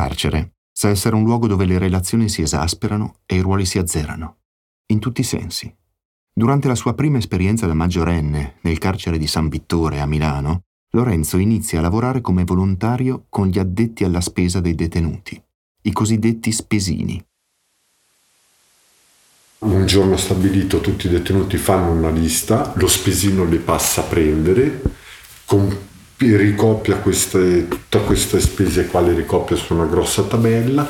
carcere sa essere un luogo dove le relazioni si esasperano e i ruoli si azzerano, in tutti i sensi. Durante la sua prima esperienza da maggiorenne nel carcere di San Vittore a Milano, Lorenzo inizia a lavorare come volontario con gli addetti alla spesa dei detenuti, i cosiddetti spesini. Un giorno stabilito tutti i detenuti fanno una lista, lo spesino li passa a prendere, con ricopia queste, tutte queste spese qua le ricopia su una grossa tabella,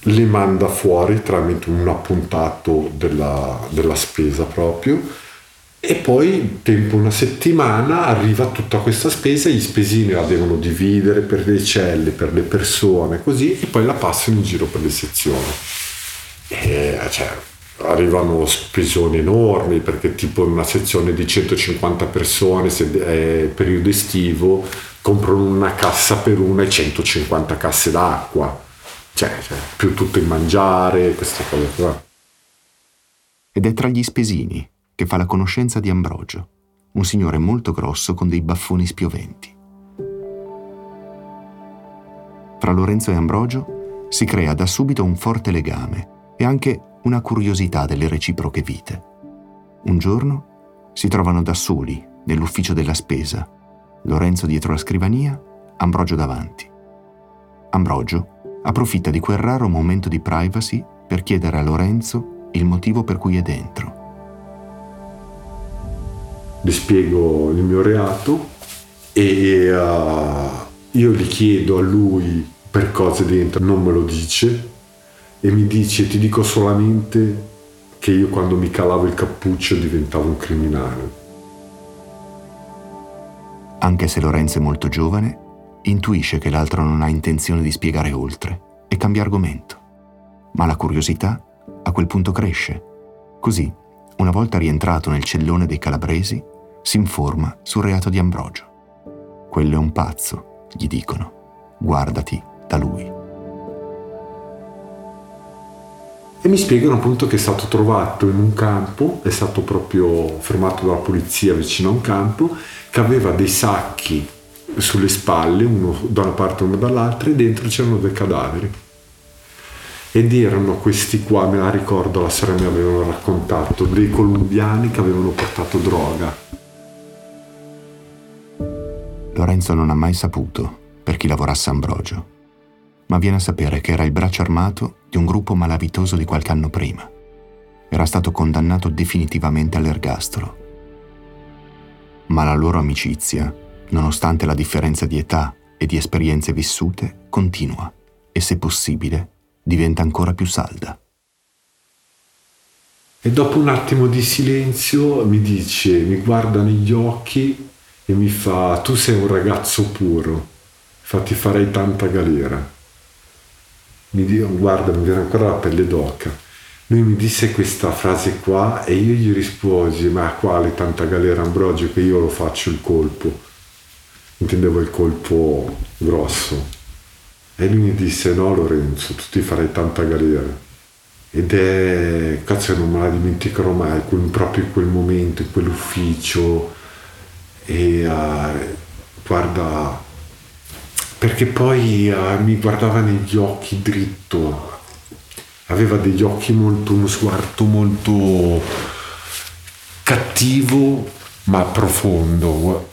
le manda fuori tramite un appuntato della, della spesa proprio e poi tempo una settimana arriva tutta questa spesa, gli spesini la devono dividere per le celle, per le persone, così, e poi la passano in giro per le sezioni. E, cioè, arrivano spesoni enormi perché tipo una sezione di 150 persone se è periodo estivo comprano una cassa per una e 150 casse d'acqua. Cioè, cioè più tutto il mangiare queste cose qua. Ed è tra gli spesini che fa la conoscenza di Ambrogio un signore molto grosso con dei baffoni spioventi. Fra Lorenzo e Ambrogio si crea da subito un forte legame e anche una curiosità delle reciproche vite. Un giorno si trovano da soli nell'ufficio della spesa, Lorenzo dietro la scrivania, Ambrogio davanti. Ambrogio approfitta di quel raro momento di privacy per chiedere a Lorenzo il motivo per cui è dentro. Gli spiego il mio reato e uh, io gli chiedo a lui per cose dentro, non me lo dice, e mi dice ti dico solamente che io quando mi calavo il cappuccio diventavo un criminale. Anche se Lorenzo è molto giovane, intuisce che l'altro non ha intenzione di spiegare oltre e cambia argomento. Ma la curiosità a quel punto cresce. Così, una volta rientrato nel cellone dei calabresi, si informa sul reato di Ambrogio. Quello è un pazzo, gli dicono. Guardati da lui. E mi spiegano appunto che è stato trovato in un campo, è stato proprio fermato dalla polizia vicino a un campo, che aveva dei sacchi sulle spalle, uno da una parte e uno dall'altra, e dentro c'erano dei cadaveri. Ed erano questi qua, me la ricordo, la sera mi avevano raccontato, dei colombiani che avevano portato droga. Lorenzo non ha mai saputo per chi lavorasse Ambrogio ma viene a sapere che era il braccio armato di un gruppo malavitoso di qualche anno prima. Era stato condannato definitivamente all'ergastolo. Ma la loro amicizia, nonostante la differenza di età e di esperienze vissute, continua e se possibile diventa ancora più salda. E dopo un attimo di silenzio mi dice, mi guarda negli occhi e mi fa, tu sei un ragazzo puro, infatti farei tanta galera mi dice, guarda, mi viene ancora la pelle d'oca. Lui mi disse questa frase qua e io gli risposi, ma quale tanta galera Ambrogio che io lo faccio il colpo. Intendevo il colpo grosso. E lui mi disse, no Lorenzo, tu ti farai tanta galera. Ed è, cazzo non me la dimenticherò mai, proprio in quel momento, in quell'ufficio. E uh, guarda, perché poi uh, mi guardava negli occhi dritto, aveva degli occhi molto, uno sguardo molto cattivo ma profondo.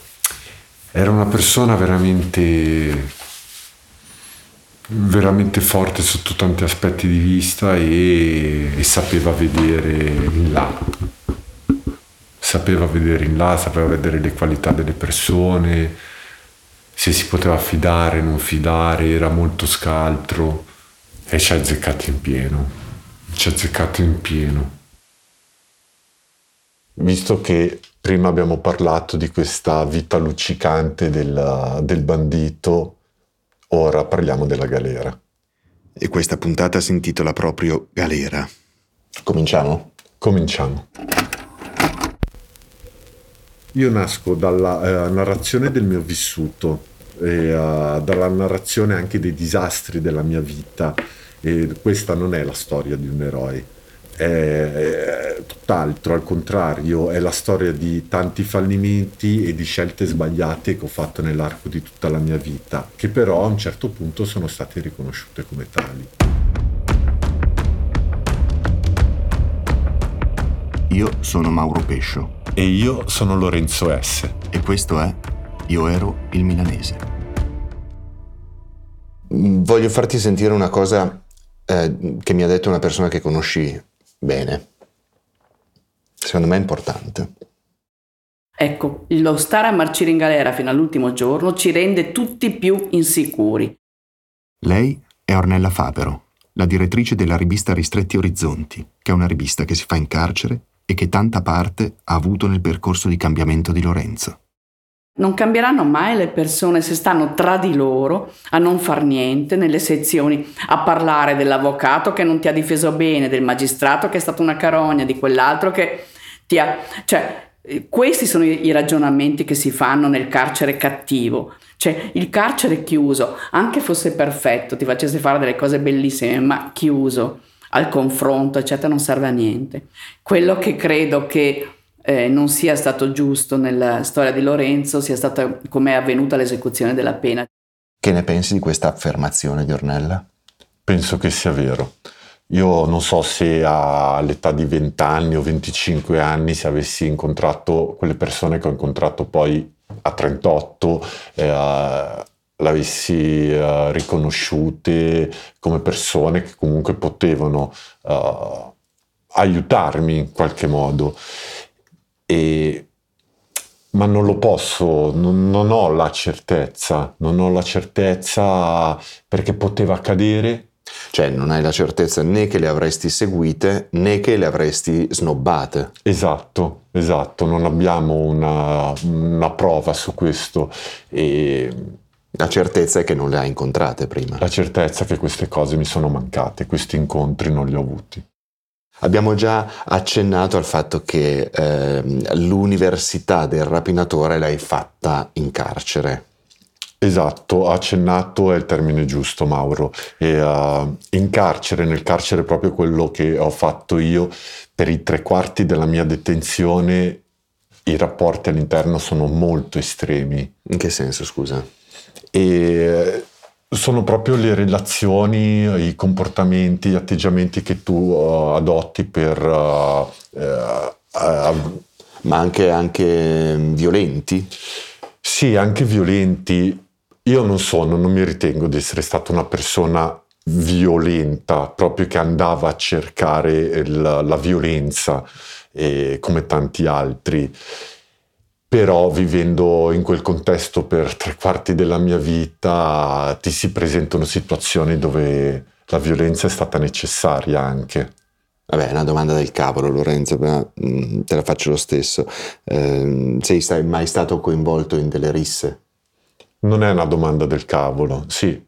Era una persona veramente, veramente forte sotto tanti aspetti di vista e, e sapeva vedere in là. Sapeva vedere in là, sapeva vedere le qualità delle persone, se si poteva fidare, non fidare, era molto scaltro e ci ha azzeccato in pieno, ci ha azzeccato in pieno. Visto che prima abbiamo parlato di questa vita luccicante del, del bandito, ora parliamo della galera. E questa puntata si intitola proprio Galera. Cominciamo? Cominciamo. Io nasco dalla eh, narrazione del mio vissuto, e, uh, dalla narrazione anche dei disastri della mia vita e questa non è la storia di un eroe, è tutt'altro, al contrario, è la storia di tanti fallimenti e di scelte sbagliate che ho fatto nell'arco di tutta la mia vita, che però a un certo punto sono state riconosciute come tali. Io sono Mauro Pescio. E io sono Lorenzo S. E questo è Io ero il milanese. Voglio farti sentire una cosa eh, che mi ha detto una persona che conosci bene. Secondo me è importante. Ecco, lo stare a marcire in galera fino all'ultimo giorno ci rende tutti più insicuri. Lei è Ornella Fabero, la direttrice della rivista Ristretti Orizzonti, che è una rivista che si fa in carcere e che tanta parte ha avuto nel percorso di cambiamento di Lorenzo. Non cambieranno mai le persone se stanno tra di loro a non far niente nelle sezioni, a parlare dell'avvocato che non ti ha difeso bene, del magistrato che è stato una carogna, di quell'altro che ti ha... Cioè, questi sono i ragionamenti che si fanno nel carcere cattivo. Cioè, il carcere chiuso, anche fosse perfetto, ti facesse fare delle cose bellissime, ma chiuso al confronto, eccetera, non serve a niente. Quello che credo che eh, non sia stato giusto nella storia di Lorenzo sia stata come è avvenuta l'esecuzione della pena. Che ne pensi di questa affermazione di Ornella? Penso che sia vero. Io non so se all'età di 20 anni o 25 anni, se avessi incontrato quelle persone che ho incontrato poi a 38, eh, l'avessi uh, riconosciute come persone che comunque potevano uh, aiutarmi in qualche modo. E, ma non lo posso, non, non, ho la certezza, non ho la certezza perché poteva accadere. Cioè non hai la certezza né che le avresti seguite né che le avresti snobbate. Esatto, esatto, non abbiamo una, una prova su questo. E la certezza è che non le hai incontrate prima. La certezza è che queste cose mi sono mancate, questi incontri non li ho avuti. Abbiamo già accennato al fatto che eh, l'università del rapinatore l'hai fatta in carcere. Esatto, accennato è il termine giusto, Mauro. E, uh, in carcere, nel carcere proprio quello che ho fatto io, per i tre quarti della mia detenzione, i rapporti all'interno sono molto estremi. In che senso, scusa? E sono proprio le relazioni, i comportamenti, gli atteggiamenti che tu uh, adotti per... Uh, uh, Ma anche, anche violenti? Sì, anche violenti. Io non sono, non mi ritengo di essere stata una persona violenta, proprio che andava a cercare il, la violenza, eh, come tanti altri però vivendo in quel contesto per tre quarti della mia vita ti si presentano situazioni dove la violenza è stata necessaria anche. Vabbè, è una domanda del cavolo, Lorenzo, ma mm, te la faccio lo stesso. Eh, sei mai stato coinvolto in delle risse? Non è una domanda del cavolo, sì.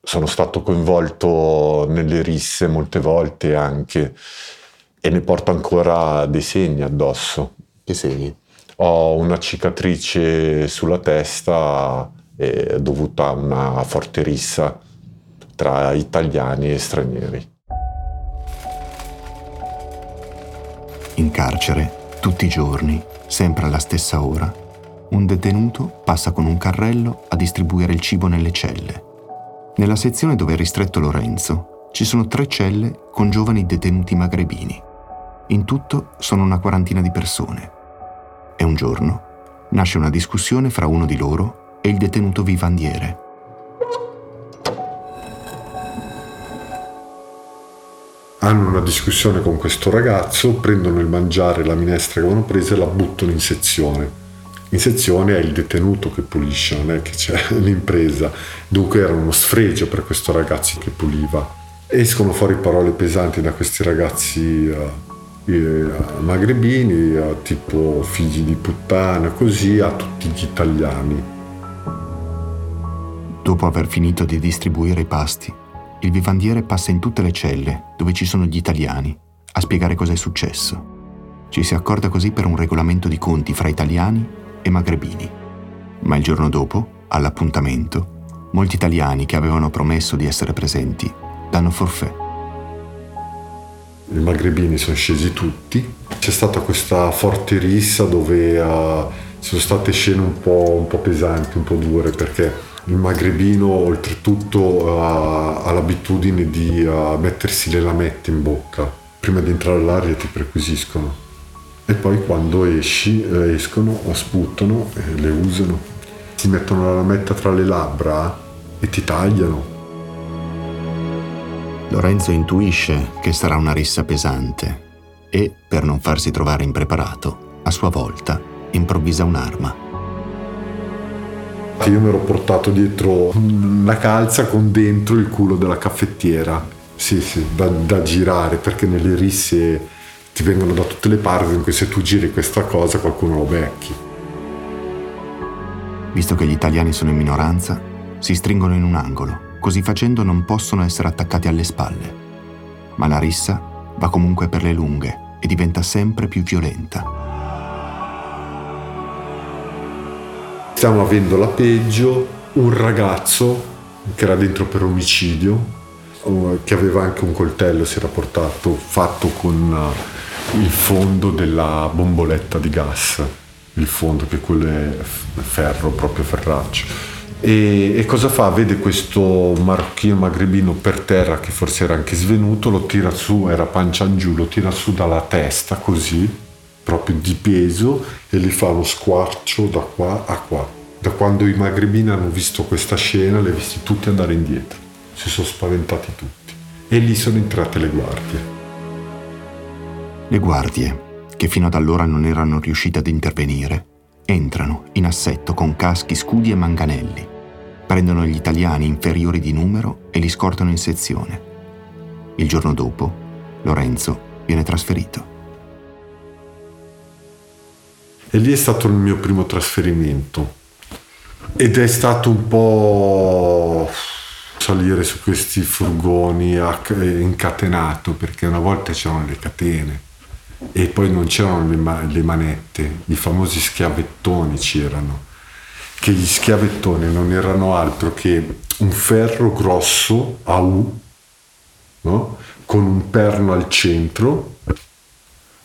Sono stato coinvolto nelle risse molte volte anche e ne porto ancora dei segni addosso. Che segni? Ho una cicatrice sulla testa eh, dovuta a una forte rissa tra italiani e stranieri. In carcere, tutti i giorni, sempre alla stessa ora, un detenuto passa con un carrello a distribuire il cibo nelle celle. Nella sezione dove è ristretto Lorenzo ci sono tre celle con giovani detenuti magrebini. In tutto sono una quarantina di persone e un giorno nasce una discussione fra uno di loro e il detenuto vivandiere. Hanno una discussione con questo ragazzo, prendono il mangiare, la minestra che avevano preso e la buttano in sezione. In sezione è il detenuto che pulisce, non è che c'è l'impresa. Dunque era uno sfregio per questo ragazzo che puliva. Escono fuori parole pesanti da questi ragazzi uh, magrebini, a tipo figli di puttana, così a tutti gli italiani. Dopo aver finito di distribuire i pasti, il vivandiere passa in tutte le celle dove ci sono gli italiani a spiegare cosa è successo. Ci si accorda così per un regolamento di conti fra italiani e magrebini. Ma il giorno dopo, all'appuntamento, molti italiani che avevano promesso di essere presenti danno forfè. I magrebini sono scesi tutti. C'è stata questa forte rissa dove uh, sono state scene un po', un po' pesanti, un po' dure perché il magrebino oltretutto uh, ha l'abitudine di uh, mettersi le lamette in bocca. Prima di entrare all'aria ti perquisiscono. E poi quando esci, escono, sputano e le usano. Si mettono la lametta tra le labbra e ti tagliano. Lorenzo intuisce che sarà una rissa pesante e, per non farsi trovare impreparato, a sua volta improvvisa un'arma io mi ero portato dietro una calza con dentro il culo della caffettiera. Sì, sì, da, da girare perché nelle risse ti vengono da tutte le parti, cui se tu giri questa cosa qualcuno lo becchi. Visto che gli italiani sono in minoranza, si stringono in un angolo, così facendo non possono essere attaccati alle spalle. Ma la rissa va comunque per le lunghe e diventa sempre più violenta. Stiamo avendo la peggio, un ragazzo che era dentro per omicidio, che aveva anche un coltello, si era portato, fatto con eh, il fondo della bomboletta di gas, il fondo che quello è ferro, proprio ferraccio. E, e, cosa fa? Vede questo marocchino magrebino per terra che forse era anche svenuto, lo tira su, era pancia in giù, lo tira su dalla testa così proprio di peso e li fa uno squarcio da qua a qua. Da quando i magrebini hanno visto questa scena, li ha visti tutti andare indietro, si sono spaventati tutti e lì sono entrate le guardie. Le guardie, che fino ad allora non erano riuscite ad intervenire, entrano in assetto con caschi, scudi e manganelli, prendono gli italiani inferiori di numero e li scortano in sezione. Il giorno dopo, Lorenzo viene trasferito. E lì è stato il mio primo trasferimento. Ed è stato un po' salire su questi furgoni incatenato, perché una volta c'erano le catene e poi non c'erano le, ma- le manette, i famosi schiavettoni c'erano, che gli schiavettoni non erano altro che un ferro grosso a U, no? con un perno al centro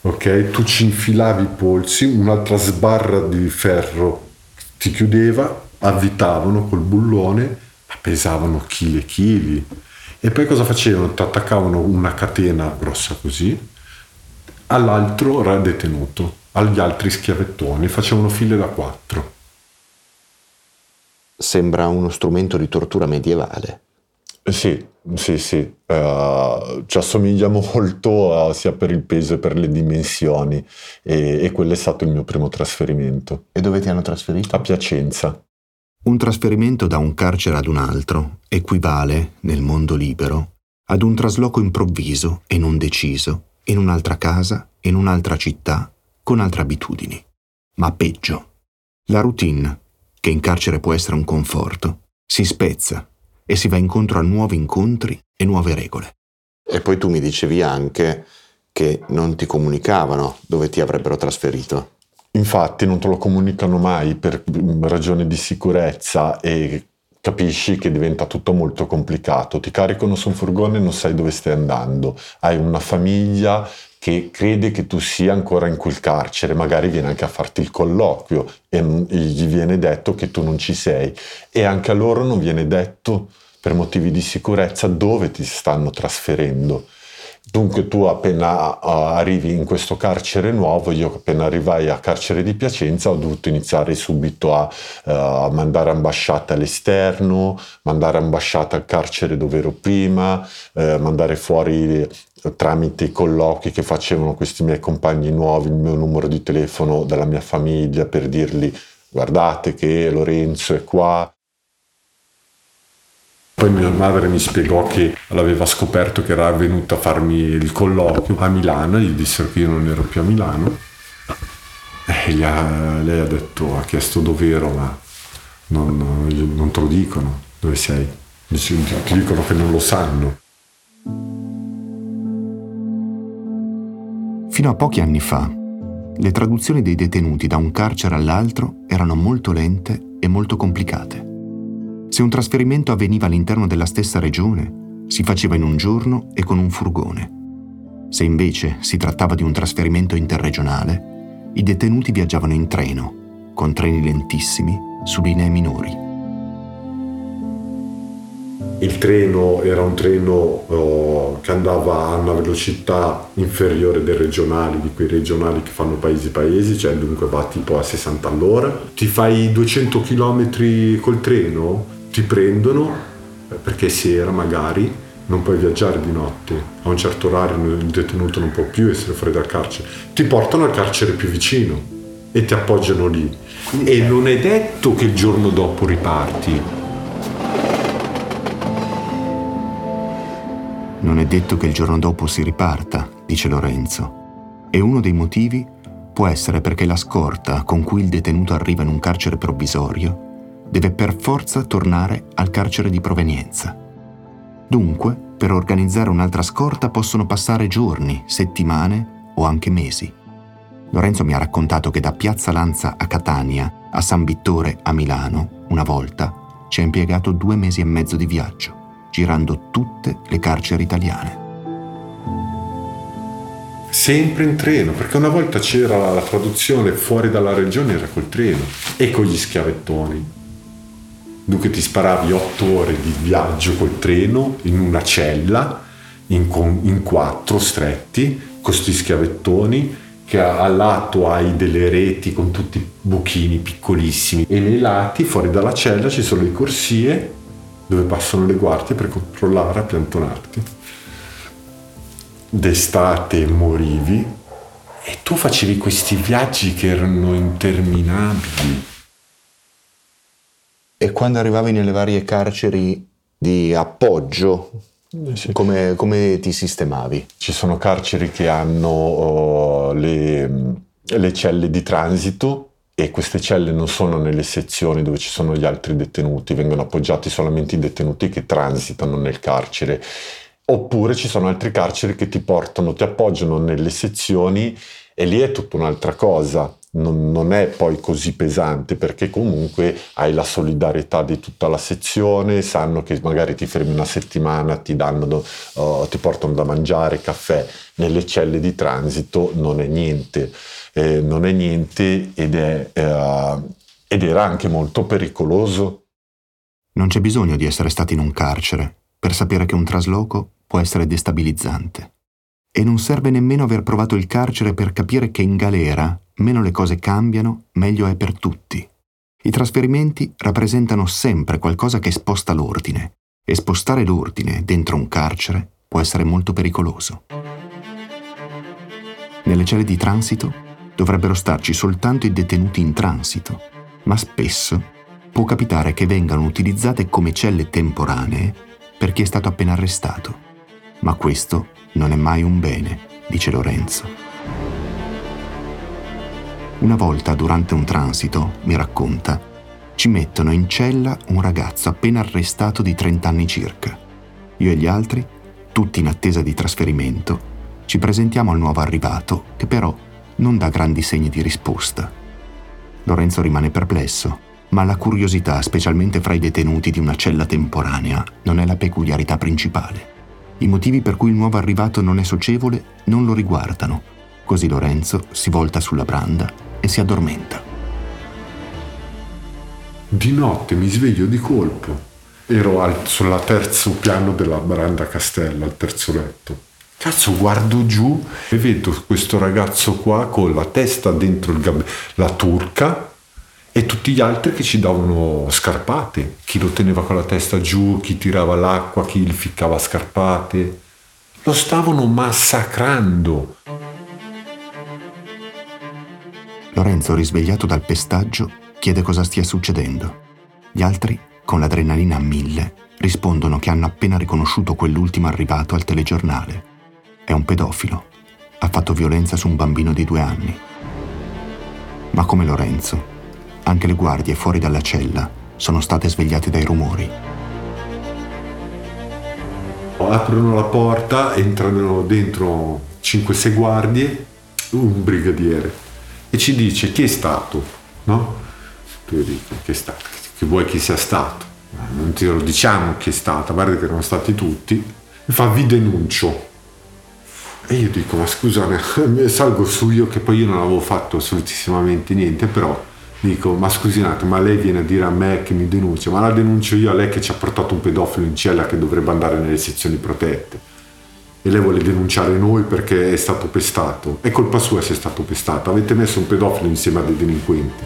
ok? Tu ci infilavi i polsi, un'altra sbarra di ferro ti chiudeva, avvitavano col bullone, ma pesavano chili e chili. E poi cosa facevano? Ti attaccavano una catena grossa così, all'altro era detenuto, agli altri schiavettoni, facevano file da quattro. Sembra uno strumento di tortura medievale. Sì, sì, sì, uh, ci assomiglia molto uh, sia per il peso che per le dimensioni e, e quello è stato il mio primo trasferimento. E dove ti hanno trasferito? A Piacenza. Un trasferimento da un carcere ad un altro equivale, nel mondo libero, ad un trasloco improvviso e non deciso in un'altra casa, in un'altra città, con altre abitudini. Ma peggio. La routine, che in carcere può essere un conforto, si spezza e si va incontro a nuovi incontri e nuove regole. E poi tu mi dicevi anche che non ti comunicavano dove ti avrebbero trasferito. Infatti non te lo comunicano mai per ragioni di sicurezza e capisci che diventa tutto molto complicato. Ti caricano su un furgone e non sai dove stai andando. Hai una famiglia che crede che tu sia ancora in quel carcere, magari viene anche a farti il colloquio e gli viene detto che tu non ci sei e anche a loro non viene detto per motivi di sicurezza dove ti stanno trasferendo. Dunque tu appena arrivi in questo carcere nuovo, io appena arrivai a carcere di Piacenza ho dovuto iniziare subito a, a mandare ambasciata all'esterno, mandare ambasciata al carcere dove ero prima, eh, mandare fuori tramite i colloqui che facevano questi miei compagni nuovi il mio numero di telefono della mia famiglia per dirgli guardate che Lorenzo è qua, poi mia madre mi spiegò che l'aveva scoperto che era venuta a farmi il colloquio a Milano, gli dissero che io non ero più a Milano. E ha, lei ha detto, ha chiesto dove ero, ma non, non te lo dicono, dove sei. Ti dicono che non lo sanno. Fino a pochi anni fa, le traduzioni dei detenuti da un carcere all'altro erano molto lente e molto complicate. Se un trasferimento avveniva all'interno della stessa regione, si faceva in un giorno e con un furgone. Se invece si trattava di un trasferimento interregionale, i detenuti viaggiavano in treno, con treni lentissimi, su linee minori. Il treno era un treno oh, che andava a una velocità inferiore dei regionali, di quei regionali che fanno paesi paesi, cioè dunque va tipo a 60 all'ora. Ti fai 200 km col treno, ti prendono, eh, perché sera magari, non puoi viaggiare di notte, a un certo orario il detenuto non può più essere fuori dal carcere, ti portano al carcere più vicino e ti appoggiano lì. E non è detto che il giorno dopo riparti. Non è detto che il giorno dopo si riparta, dice Lorenzo. E uno dei motivi può essere perché la scorta con cui il detenuto arriva in un carcere provvisorio deve per forza tornare al carcere di provenienza. Dunque, per organizzare un'altra scorta possono passare giorni, settimane o anche mesi. Lorenzo mi ha raccontato che da Piazza Lanza a Catania, a San Vittore a Milano, una volta, ci ha impiegato due mesi e mezzo di viaggio girando tutte le carceri italiane. Sempre in treno, perché una volta c'era la traduzione fuori dalla regione, era col treno e con gli schiavettoni. Dunque ti sparavi otto ore di viaggio col treno in una cella, in, in quattro stretti, con questi schiavettoni, che al lato hai delle reti con tutti i buchini piccolissimi e nei lati, fuori dalla cella, ci sono le corsie dove passano le guardie per controllare, appiantonarti. D'estate morivi e tu facevi questi viaggi che erano interminabili. E quando arrivavi nelle varie carceri di appoggio, sì. come, come, ti sistemavi? Ci sono carceri che hanno oh, le, le celle di transito e queste celle non sono nelle sezioni dove ci sono gli altri detenuti, vengono appoggiati solamente i detenuti che transitano nel carcere. Oppure ci sono altri carceri che ti portano, ti appoggiano nelle sezioni e lì è tutta un'altra cosa. Non, non, è poi così pesante perché comunque hai la solidarietà di tutta la sezione, sanno che magari ti fermi una settimana, ti, danno, uh, ti portano da mangiare, caffè. Nelle celle di transito non è niente eh, non è niente ed, è, eh, ed era anche molto pericoloso. Non c'è bisogno di essere stati in un carcere per sapere che un trasloco può essere destabilizzante. E non serve nemmeno aver provato il carcere per capire che in galera meno le cose cambiano, meglio è per tutti. I trasferimenti rappresentano sempre qualcosa che sposta l'ordine e spostare l'ordine dentro un carcere può essere molto pericoloso. Nelle celle di transito dovrebbero starci soltanto i detenuti in transito, ma spesso può capitare che vengano utilizzate come celle temporanee per chi è stato appena arrestato. Ma questo non è mai un bene, dice Lorenzo. Una volta durante un transito, mi racconta, ci mettono in cella un ragazzo appena arrestato di 30 anni circa. Io e gli altri, tutti in attesa di trasferimento, ci presentiamo al nuovo arrivato che però non dà grandi segni di risposta. Lorenzo rimane perplesso, ma la curiosità, specialmente fra i detenuti di una cella temporanea, non è la peculiarità principale. I motivi per cui il nuovo arrivato non è socievole non lo riguardano. Così Lorenzo si volta sulla branda e si addormenta. Di notte mi sveglio di colpo. Ero al, sul terzo piano della branda castella, al terzo letto Cazzo, guardo giù e vedo questo ragazzo qua con la testa dentro gab- la turca e tutti gli altri che ci davano scarpate. Chi lo teneva con la testa giù, chi tirava l'acqua, chi gli ficcava scarpate. Lo stavano massacrando. Lorenzo, risvegliato dal pestaggio, chiede cosa stia succedendo. Gli altri, con l'adrenalina a mille, rispondono che hanno appena riconosciuto quell'ultimo arrivato al telegiornale è un pedofilo. Ha fatto violenza su un bambino di due anni. Ma come Lorenzo, anche le guardie fuori dalla cella sono state svegliate dai rumori. Aprono la porta, entrano dentro 5-6 guardie, un brigadiere, e ci dice chi è stato, no? Tu dici chi è stato, che vuoi che sia stato. Non ti lo diciamo chi è stato, guarda che erano stati tutti. Mi fa vi denuncio E io dico, ma scusa, salgo su io che poi io non avevo fatto assolutissimamente niente, però dico, ma scusi un attimo, ma lei viene a dire a me che mi denuncia, ma la denuncio io a lei che ci ha portato un pedofilo in cella che dovrebbe andare nelle sezioni protette. E lei vuole denunciare noi perché è stato pestato. È colpa sua se è stato pestato. Avete messo un pedofilo insieme a dei delinquenti.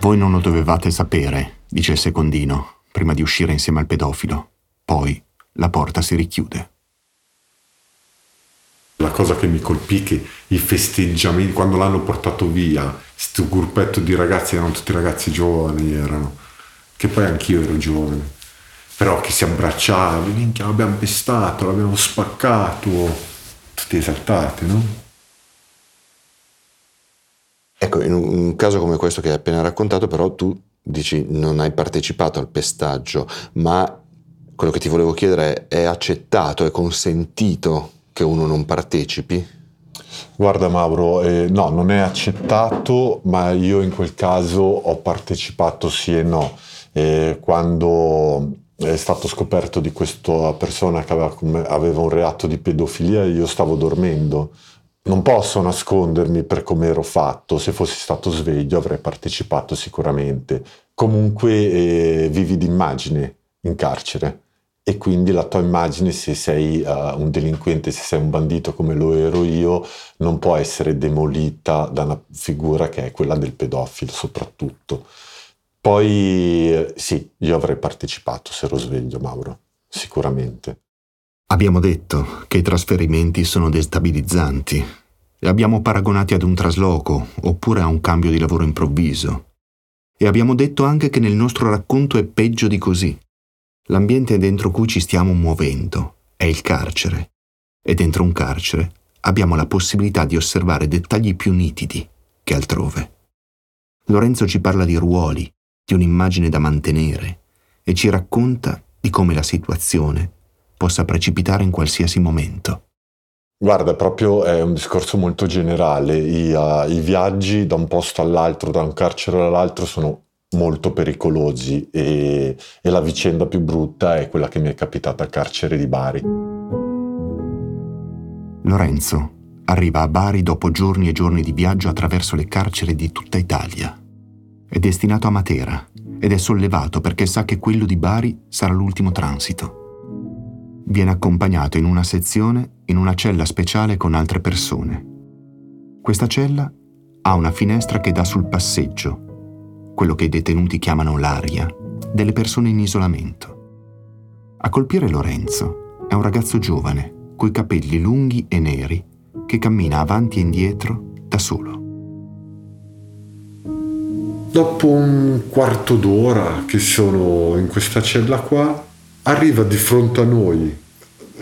Voi non lo dovevate sapere, dice il secondino, prima di uscire insieme al pedofilo. Poi la porta si richiude. La cosa che mi colpì che i festeggiamenti, quando l'hanno portato via, questo gruppetto di ragazzi, erano tutti ragazzi giovani, erano, che poi anch'io ero giovane, però che si abbracciavano, minchia l'abbiamo pestato, l'abbiamo spaccato, tutti esaltati, no? Ecco, in un caso come questo che hai appena raccontato, però tu dici non hai partecipato al pestaggio, ma quello che ti volevo chiedere è, è accettato, è consentito che uno non partecipi? Guarda Mauro, eh, no, non è accettato, ma io in quel caso ho partecipato sì e no. Eh, quando è stato scoperto di questa persona che aveva, aveva un reato di pedofilia, io stavo dormendo non posso nascondermi per come ero fatto, se fossi stato sveglio avrei partecipato sicuramente. Comunque eh, vivi d'immagine in carcere e quindi la tua immagine se sei uh, un delinquente, se sei un bandito come lo ero io, non può essere demolita da una figura che è quella del pedofilo soprattutto. Poi eh, sì, io avrei partecipato se ero sveglio, Mauro, sicuramente. Abbiamo detto che i trasferimenti sono destabilizzanti. Li abbiamo paragonati ad un trasloco oppure a un cambio di lavoro improvviso. E abbiamo detto anche che nel nostro racconto è peggio di così. L'ambiente dentro cui ci stiamo muovendo è il carcere. E dentro un carcere abbiamo la possibilità di osservare dettagli più nitidi che altrove. Lorenzo ci parla di ruoli, di un'immagine da mantenere e ci racconta di come la situazione possa precipitare in qualsiasi momento. Guarda, proprio è un discorso molto generale. I, uh, I, viaggi da un posto all'altro, da un carcere all'altro, sono molto pericolosi e, e la vicenda più brutta è quella che mi è capitata al carcere di Bari. Lorenzo arriva a Bari dopo giorni e giorni di viaggio attraverso le carceri di tutta Italia. È destinato a Matera ed è sollevato perché sa che quello di Bari sarà l'ultimo transito viene accompagnato in una sezione in una cella speciale con altre persone. Questa cella ha una finestra che dà sul passeggio, quello che i detenuti chiamano l'aria, delle persone in isolamento. A colpire Lorenzo è un ragazzo giovane, coi capelli lunghi e neri, che cammina avanti e indietro da solo. Dopo un quarto d'ora che sono in questa cella qua, arriva di fronte a noi,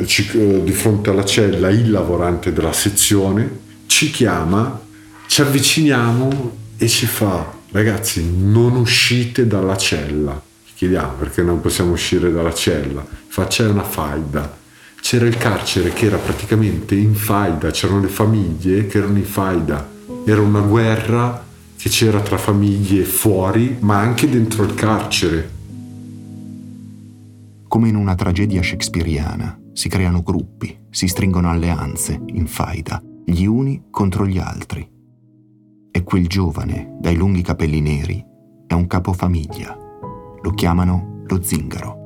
ci, di fronte alla cella, il lavorante della sezione, ci chiama, ci avviciniamo e ci fa, ragazzi, non uscite dalla cella. Chiediamo perché non possiamo uscire dalla cella. Fa, una faida. C'era il carcere che era praticamente in faida, c'erano le famiglie che erano in faida. Era una guerra che c'era tra famiglie fuori, ma anche dentro il carcere come in una tragedia shakespeariana, si creano gruppi, si stringono alleanze, in faida, gli uni contro gli altri. E quel giovane, dai lunghi capelli neri, è un capofamiglia. Lo chiamano lo zingaro.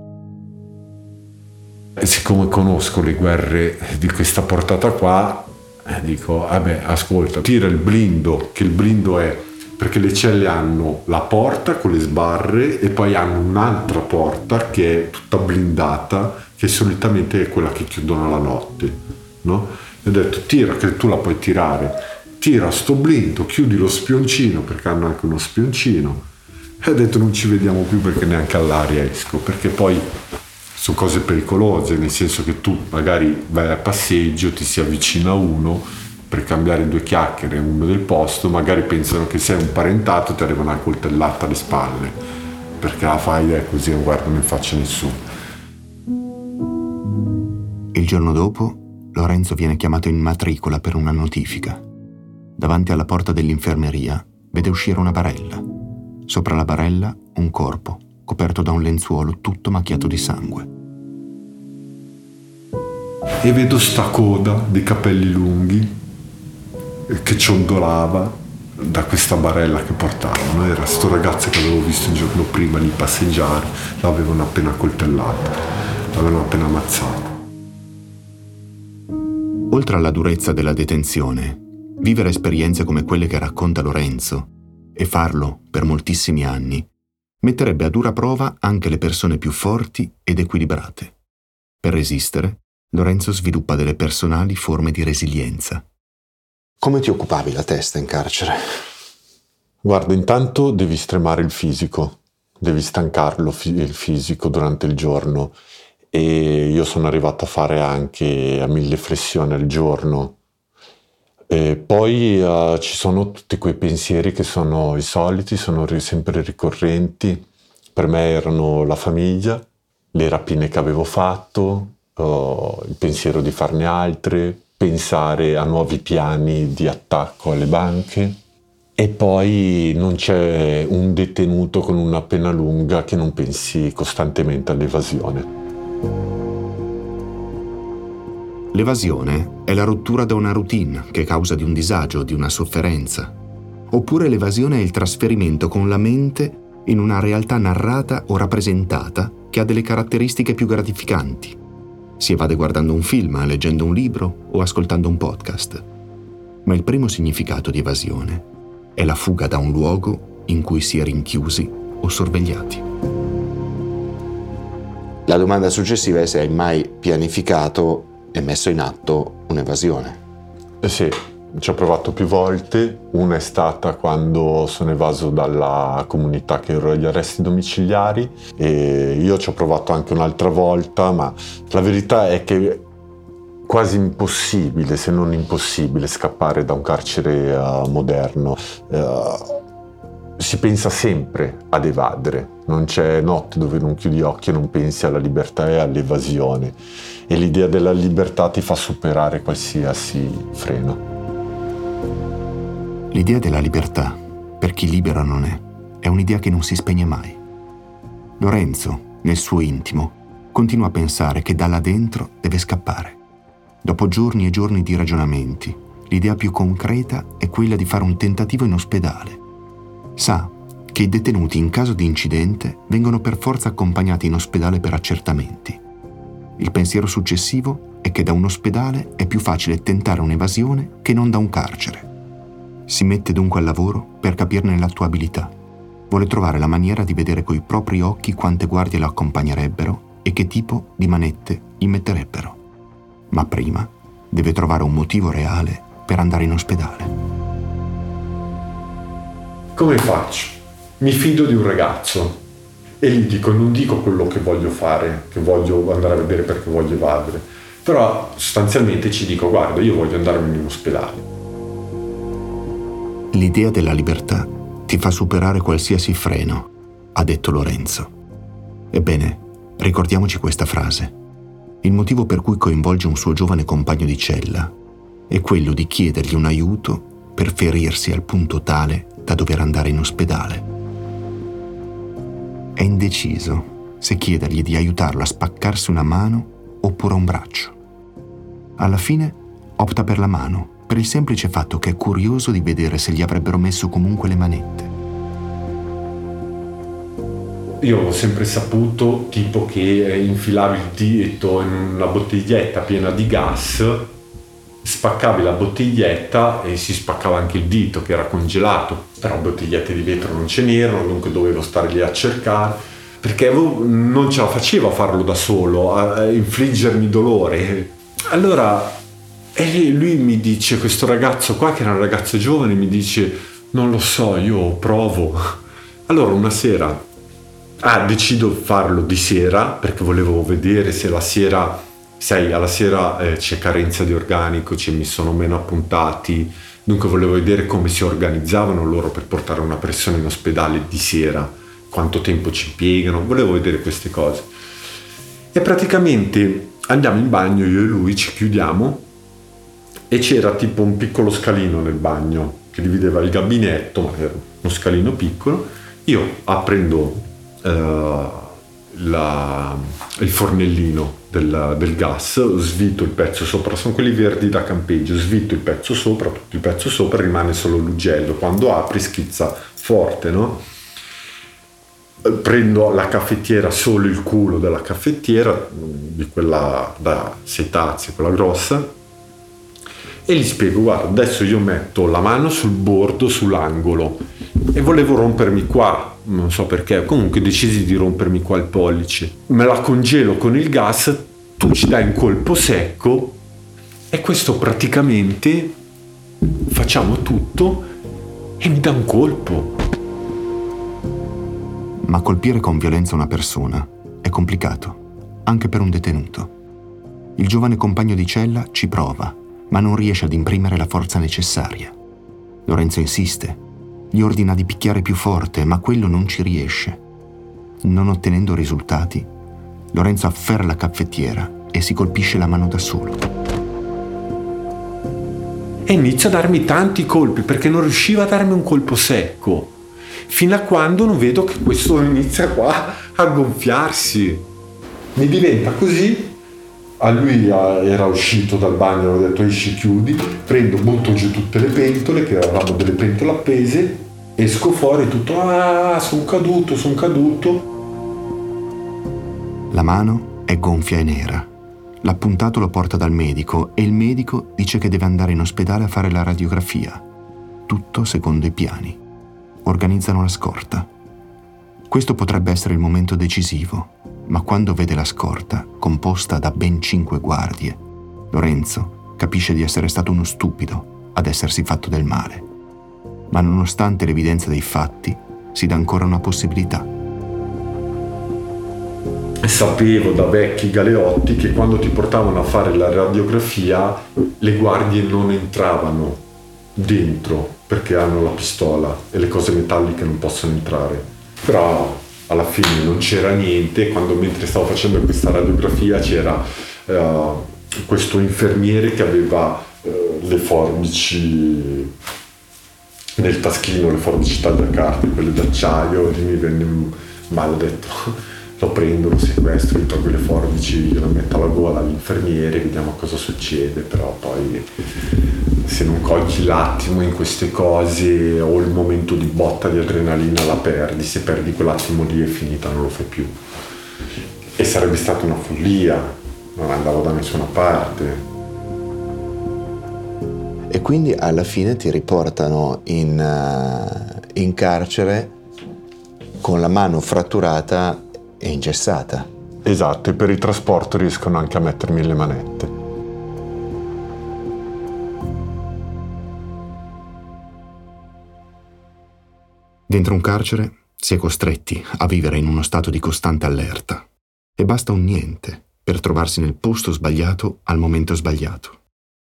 Siccome conosco le guerre di questa portata qua, eh, dico, vabbè, ascolta, tira il blindo, che il blindo è perché le celle hanno la porta con le sbarre e poi hanno un'altra porta che è tutta blindata, che solitamente è quella che chiudono la notte. No? E ho detto tira che tu la puoi tirare, tira sto blindo, chiudi lo spioncino perché hanno anche uno spioncino. E ho detto non ci vediamo più perché neanche all'aria esco, perché poi sono cose pericolose, nel senso che tu magari vai a passeggio, ti si avvicina uno per cambiare due chiacchiere uno del posto, magari pensano che sei un parentato e ti arrivano una coltellata alle spalle, perché la faida è così, non guardano in faccia nessuno. Il giorno dopo, Lorenzo viene chiamato in matricola per una notifica. Davanti alla porta dell'infermeria vede uscire una barella. Sopra la barella un corpo, coperto da un lenzuolo tutto macchiato di sangue. e vedo sta coda di capelli lunghi che ciondolava da questa barella che portavano. Era sto ragazzo che avevo visto il giorno prima lì passeggiare, l'avevano appena coltellato, l'avevano appena ammazzato. Oltre alla durezza della detenzione, vivere esperienze come quelle che racconta Lorenzo e farlo per moltissimi anni metterebbe a dura prova anche le persone più forti ed equilibrate. Per resistere, Lorenzo sviluppa delle personali forme di resilienza. Come ti occupavi la testa in carcere? Guarda, intanto devi stremare il fisico, devi stancarlo il fisico durante il giorno e io sono arrivato a fare anche a mille flessioni al giorno. E poi uh, ci sono tutti quei pensieri che sono i soliti, sono sempre ricorrenti. Per me erano la famiglia, le rapine che avevo fatto, uh, il pensiero di farne altre, pensare a nuovi piani di attacco alle banche. E poi non c'è un detenuto con una pena lunga che non pensi costantemente all'evasione. L'evasione è la rottura da una routine che causa di un disagio, di una sofferenza. Oppure l'evasione è il trasferimento con la mente in una realtà narrata o rappresentata che ha delle caratteristiche più gratificanti. Si evade guardando un film, leggendo un libro o ascoltando un podcast. Ma il primo significato di evasione è la fuga da un luogo in cui si è rinchiusi o sorvegliati. La domanda successiva è se hai mai pianificato e messo in atto un'evasione. Eh sì, ci ho provato più volte. Una è stata quando sono evaso dalla comunità che ero agli arresti domiciliari e io ci ho provato anche un'altra volta, ma la verità è che quasi impossibile, se non impossibile, scappare da un carcere uh, moderno. Uh, si pensa sempre ad evadere, non c'è notte dove non chiudi occhi e non pensi alla libertà e all'evasione e l'idea della libertà ti fa superare qualsiasi freno. L'idea della libertà, per chi libero non è, è un'idea che non si spegne mai. Lorenzo, nel suo intimo, continua a pensare che da là dentro deve scappare. Dopo giorni e giorni di ragionamenti, l'idea più concreta è quella di fare un tentativo in ospedale sa che i detenuti in caso di incidente vengono per forza accompagnati in ospedale per accertamenti. Il pensiero successivo è che da un ospedale è più facile tentare un'evasione che non da un carcere. Si mette dunque al lavoro per capirne l'attuabilità. Vuole trovare la maniera di vedere coi propri occhi quante guardie lo accompagnerebbero e che tipo di manette gli metterebbero. Ma prima deve trovare un motivo reale per andare in ospedale. Come faccio? Mi fido di un ragazzo e gli dico, non dico quello che voglio fare, che voglio andare a vedere perché voglio evadere, però sostanzialmente ci dico, guarda, io voglio andarmene in ospedale. L'idea della libertà ti fa superare qualsiasi freno, ha detto Lorenzo. Ebbene, ricordiamoci questa frase. Il motivo per cui coinvolge un suo giovane compagno di cella è quello di chiedergli un aiuto per ferirsi al punto tale da dover andare in ospedale. È indeciso se chiedergli di aiutarlo a spaccarsi una mano oppure un braccio. Alla fine opta per la mano, per il semplice fatto che è curioso di vedere se gli avrebbero messo comunque le manette. Io ho sempre saputo tipo che infilavi il dito in una bottiglietta piena di gas spaccavi la bottiglietta e si spaccava anche il dito che era congelato, però bottigliette di vetro non ce n'erano, dunque dovevo stare lì a cercare, perché non ce la facevo a farlo da solo, a infliggermi dolore. Allora, e lui mi dice, questo ragazzo qua, che era un ragazzo giovane, mi dice, non lo so, io provo. Allora una sera, ah, decido di farlo di sera, perché volevo vedere se la sera sai, alla sera eh, c'è carenza di organico, ci mi sono meno appuntati, dunque volevo vedere come si organizzavano loro per portare una persona in ospedale di sera, quanto tempo ci impiegano, volevo vedere queste cose. E praticamente andiamo in bagno, io e lui ci chiudiamo e c'era tipo un piccolo scalino nel bagno che divideva il gabinetto, ma era uno scalino piccolo. Io aprendo uh, la, il fornellino del, del, gas, svito il pezzo sopra, sono quelli verdi da campeggio, svito il pezzo sopra, tutto il pezzo sopra, rimane solo l'ugello. Quando apri schizza forte, no? Prendo la caffettiera, solo il culo della caffettiera, di quella da setazzi, quella grossa, e gli spiego, guarda, adesso io metto la mano sul bordo, sull'angolo, e volevo rompermi qua, non so perché, comunque decisi di rompermi qua il pollice. Me la congelo con il gas, tu ci dai un colpo secco e questo praticamente facciamo tutto e mi dà un colpo. Ma colpire con violenza una persona è complicato, anche per un detenuto. Il giovane compagno di cella ci prova, ma non riesce ad imprimere la forza necessaria. Lorenzo insiste, gli ordina di picchiare più forte, ma quello non ci riesce. Non ottenendo risultati, Lorenzo afferra la caffettiera e si colpisce la mano da solo. E inizia a darmi tanti colpi perché non riusciva a darmi un colpo secco. Fino a quando non vedo che questo inizia qua a gonfiarsi. Mi diventa così a lui era uscito dal bagno, ho detto esci chiudi, prendo, butto giù tutte le pentole, che avevamo delle pentole appese, esco fuori tutto, ah, sono caduto, sono caduto. La mano è gonfia e nera. L'appuntato lo porta dal medico e il medico dice che deve andare in ospedale a fare la radiografia. Tutto secondo i piani. Organizzano la scorta. Questo potrebbe essere il momento decisivo, ma quando vede la scorta, composta da ben cinque guardie, Lorenzo capisce di essere stato uno stupido ad essersi fatto del male. Ma nonostante l'evidenza dei fatti, si dà ancora una possibilità. Sapevo da vecchi galeotti che quando ti portavano a fare la radiografia le guardie non entravano dentro perché hanno la pistola e le cose metalliche non possono entrare. Però alla fine non c'era niente, quando mentre stavo facendo questa radiografia c'era uh, questo infermiere che aveva uh, le forbici nel taschino, le forbici tagliacarte, quelle d'acciaio, e mi venne male detto lo prendo, lo sequestro, gli tolgo le forbici, glielo metto alla gola all'infermiere, vediamo cosa succede, però poi se non cogli l'attimo in queste cose o il momento di botta di adrenalina la perdi, se perdi quell'attimo lì è finita, non lo fai più. E sarebbe stata una follia, non andavo da nessuna parte. E quindi alla fine ti riportano in, uh, in carcere con la mano fratturata e ingessata. Esatto, e per il trasporto riescono anche a mettermi le manette. Dentro un carcere si è costretti a vivere in uno stato di costante allerta e basta un niente per trovarsi nel posto sbagliato al momento sbagliato.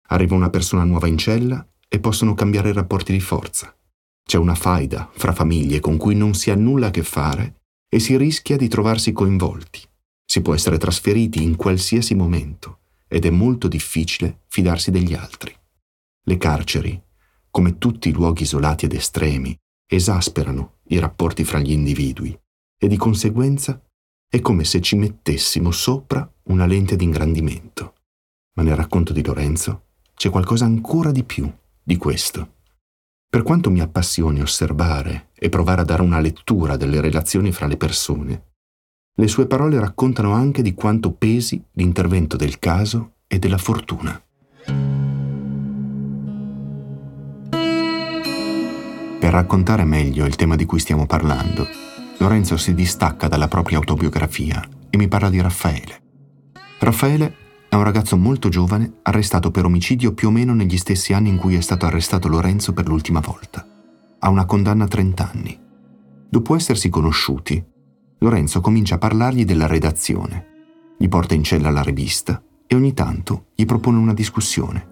Arriva una persona nuova in cella e possono cambiare i rapporti di forza. C'è una faida fra famiglie con cui non si ha nulla a che fare e si rischia di trovarsi coinvolti. Si può essere trasferiti in qualsiasi momento ed è molto difficile fidarsi degli altri. Le carceri, come tutti i luoghi isolati ed estremi, esasperano i rapporti fra gli individui e di conseguenza è come se ci mettessimo sopra una lente di ingrandimento. Ma nel racconto di Lorenzo c'è qualcosa ancora di più di questo. Per quanto mi appassioni osservare e provare a dare una lettura delle relazioni fra le persone, le sue parole raccontano anche di quanto pesi l'intervento del caso e della fortuna. Per raccontare meglio il tema di cui stiamo parlando, Lorenzo si distacca dalla propria autobiografia e mi parla di Raffaele. Raffaele è un ragazzo molto giovane arrestato per omicidio più o meno negli stessi anni in cui è stato arrestato Lorenzo per l'ultima volta. Ha una condanna a 30 anni. Dopo essersi conosciuti, Lorenzo comincia a parlargli della redazione. Gli porta in cella la rivista e ogni tanto gli propone una discussione.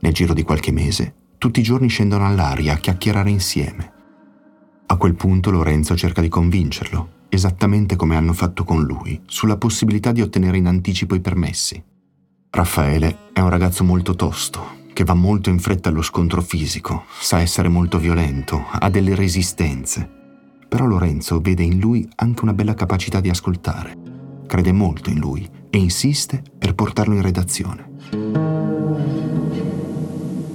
Nel giro di qualche mese tutti i giorni scendono all'aria a chiacchierare insieme. A quel punto Lorenzo cerca di convincerlo, esattamente come hanno fatto con lui, sulla possibilità di ottenere in anticipo i permessi. Raffaele è un ragazzo molto tosto, che va molto in fretta allo scontro fisico, sa essere molto violento, ha delle resistenze. Però Lorenzo vede in lui anche una bella capacità di ascoltare. Crede molto in lui e insiste per portarlo in redazione.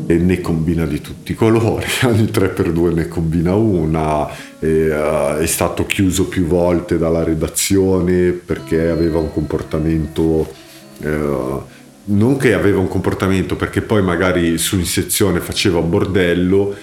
E ne combina di tutti i colori, ogni 3x2 ne combina una, e, uh, è stato chiuso più volte dalla redazione perché aveva un comportamento... Uh, non che aveva un comportamento perché poi magari su in sezione faceva bordello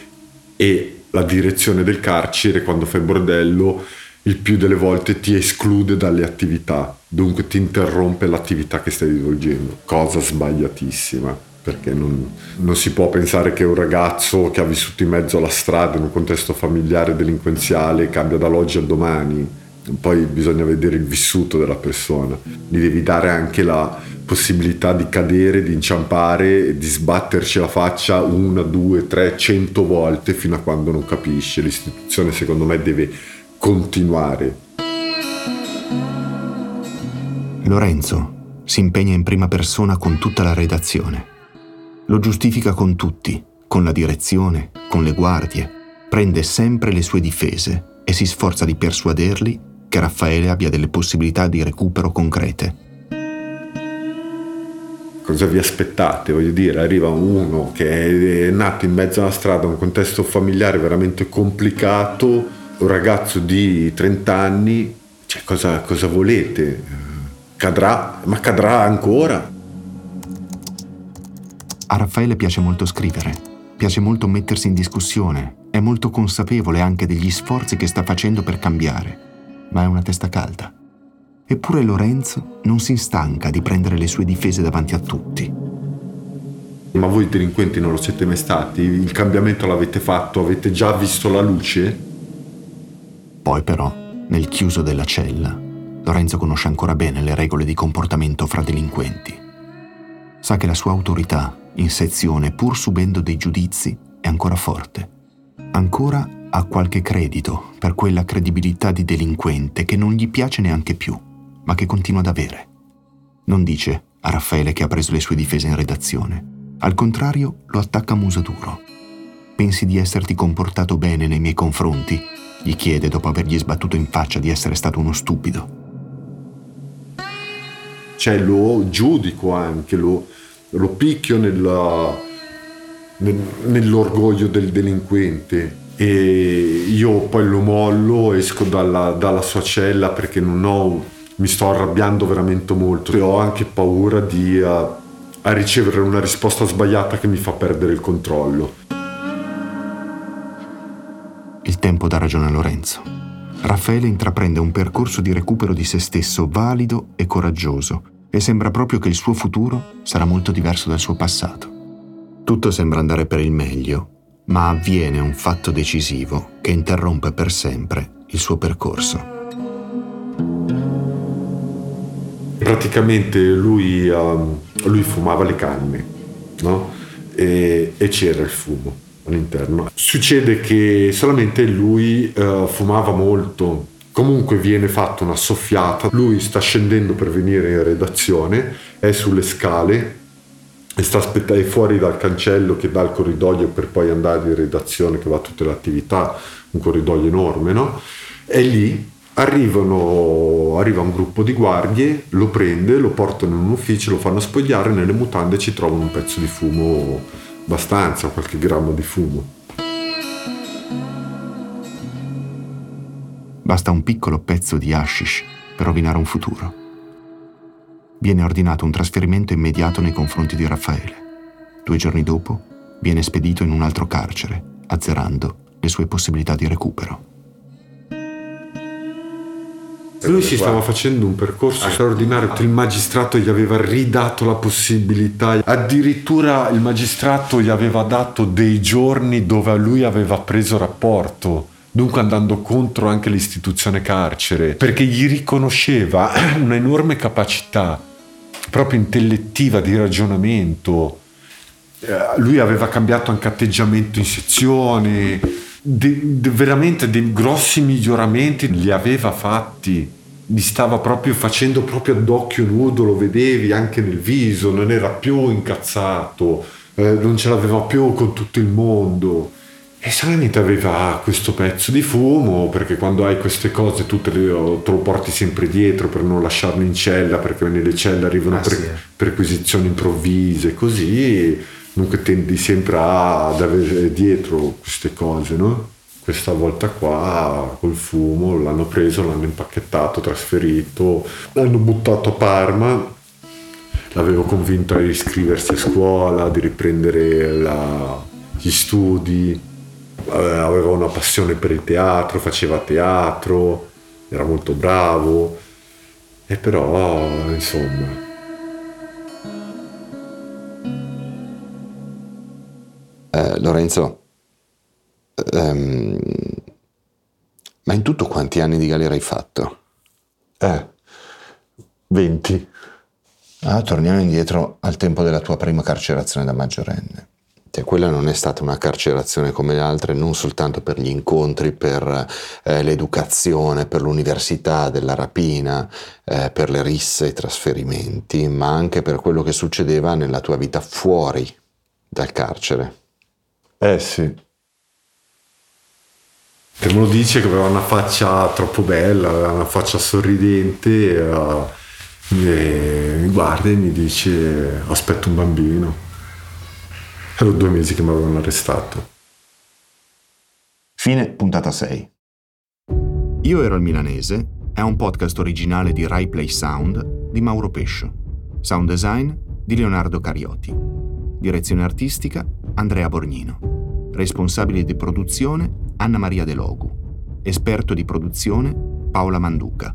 e la direzione del carcere quando fai bordello il più delle volte ti esclude dalle attività, dunque ti interrompe l'attività che stai svolgendo, cosa sbagliatissima, perché non, non, si può pensare che un ragazzo che ha vissuto in mezzo alla strada in un contesto familiare delinquenziale cambia dall'oggi al domani, poi bisogna vedere il vissuto della persona, gli devi dare anche la possibilità di cadere, di inciampare e di sbatterci la faccia una, due, tre, cento volte fino a quando non capisce. L'istituzione secondo me deve continuare. Lorenzo si impegna in prima persona con tutta la redazione. Lo giustifica con tutti, con la direzione, con le guardie, prende sempre le sue difese e si sforza di persuaderli che Raffaele abbia delle possibilità di recupero concrete. Cosa vi aspettate? Voglio dire, arriva uno che è nato in mezzo alla strada, un contesto familiare veramente complicato, un ragazzo di 30 anni, cioè cosa, cosa volete? Cadrà, ma cadrà ancora. A Raffaele piace molto scrivere, piace molto mettersi in discussione, è molto consapevole anche degli sforzi che sta facendo per cambiare ma è una testa calda. Eppure Lorenzo non si stanca di prendere le sue difese davanti a tutti. Ma voi delinquenti non lo siete mai stati? Il cambiamento l'avete fatto? Avete già visto la luce? Poi però, nel chiuso della cella, Lorenzo conosce ancora bene le regole di comportamento fra delinquenti. Sa che la sua autorità in sezione, pur subendo dei giudizi, è ancora forte. Ancora ha qualche credito per quella credibilità di delinquente che non gli piace neanche più, ma che continua ad avere. Non dice a Raffaele che ha preso le sue difese in redazione, al contrario lo attacca a muso duro. Pensi di esserti comportato bene nei miei confronti? gli chiede dopo avergli sbattuto in faccia di essere stato uno stupido. Cioè lo giudico anche, lo, lo picchio nella, nel, nell'orgoglio del delinquente e io poi lo mollo, esco dalla, dalla sua cella perché non ho, mi sto arrabbiando veramente molto e ho anche paura di uh, a ricevere una risposta sbagliata che mi fa perdere il controllo. Il tempo dà ragione a Lorenzo. Raffaele intraprende un percorso di recupero di se stesso valido e coraggioso e sembra proprio che il suo futuro sarà molto diverso dal suo passato. Tutto sembra andare per il meglio ma avviene un fatto decisivo che interrompe per sempre il suo percorso. Praticamente lui, uh, lui fumava le canne no? e, e, c'era il fumo all'interno. Succede che solamente lui uh, fumava molto, comunque viene fatta una soffiata, lui sta scendendo per venire in redazione, è sulle scale e sta aspettando fuori dal cancello che dà il corridoio per poi andare in redazione che va a tutte le attività, un corridoio enorme, no? E lì arrivano, arriva un gruppo di guardie, lo prende, lo portano in un ufficio, lo fanno spogliare, nelle mutande ci trovano un pezzo di fumo abbastanza, qualche grammo di fumo. Basta un piccolo pezzo di hashish per rovinare un futuro. Viene ordinato un trasferimento immediato nei confronti di Raffaele. Due giorni dopo viene spedito in un altro carcere, azzerando le sue possibilità di recupero. Lui si stava facendo un percorso straordinario, il magistrato gli aveva ridato la possibilità, addirittura il magistrato gli aveva dato dei giorni dove a lui aveva preso rapporto, dunque andando contro anche l'istituzione carcere, perché gli riconosceva un'enorme capacità proprio intellettiva di ragionamento. Eh, lui aveva cambiato anche atteggiamento in sezione, de, de, veramente dei grossi miglioramenti li aveva fatti. Li stava proprio facendo proprio ad occhio nudo, lo vedevi anche nel viso, non era più incazzato, eh, non ce l'aveva più con tutto il mondo. E solamente aveva questo pezzo di fumo, perché quando hai queste cose tu te, le, te lo porti sempre dietro per non lasciarlo in cella, perché nelle celle arrivano Ah, per- sì. perquisizioni improvvise, così comunque tendi sempre ad avere dietro queste cose, no? Questa volta qua col fumo l'hanno preso, l'hanno impacchettato, trasferito, l'hanno buttato a Parma, l'avevo convinto a iscriversi a scuola, di riprendere la- gli studi, aveva una passione per il teatro, faceva teatro, era molto bravo, e però insomma... Eh, Lorenzo, ehm, ma in tutto quanti anni di galera hai fatto? Eh, 20. Ah, torniamo indietro al tempo della tua prima carcerazione da maggiorenne. Cioè, quella non è stata una carcerazione come le altre, non soltanto per gli incontri, per eh, l'educazione, per l'università della rapina, eh, per le risse e i trasferimenti, ma anche per quello che succedeva nella tua vita fuori dal carcere. Eh sì. Me lo dice che aveva una faccia troppo bella, aveva una faccia sorridente, eh, e mi guarda e mi dice aspetto un bambino. Ero due mesi che mi avevano arrestato. Fine puntata 6. Io ero il milanese è un podcast originale di Rai Play Sound di Mauro Pescio. Sound design di Leonardo Carioti. Direzione artistica Andrea Borgnino. Responsabile di produzione Anna Maria De Logu. Esperto di produzione Paola Manduca.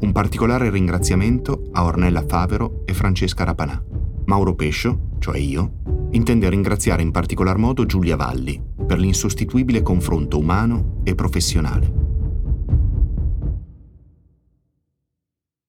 Un particolare ringraziamento a Ornella Favero e Francesca Rapanà. Mauro Pescio, cioè io, intende ringraziare in particolar modo Giulia Valli per l'insostituibile confronto umano e professionale.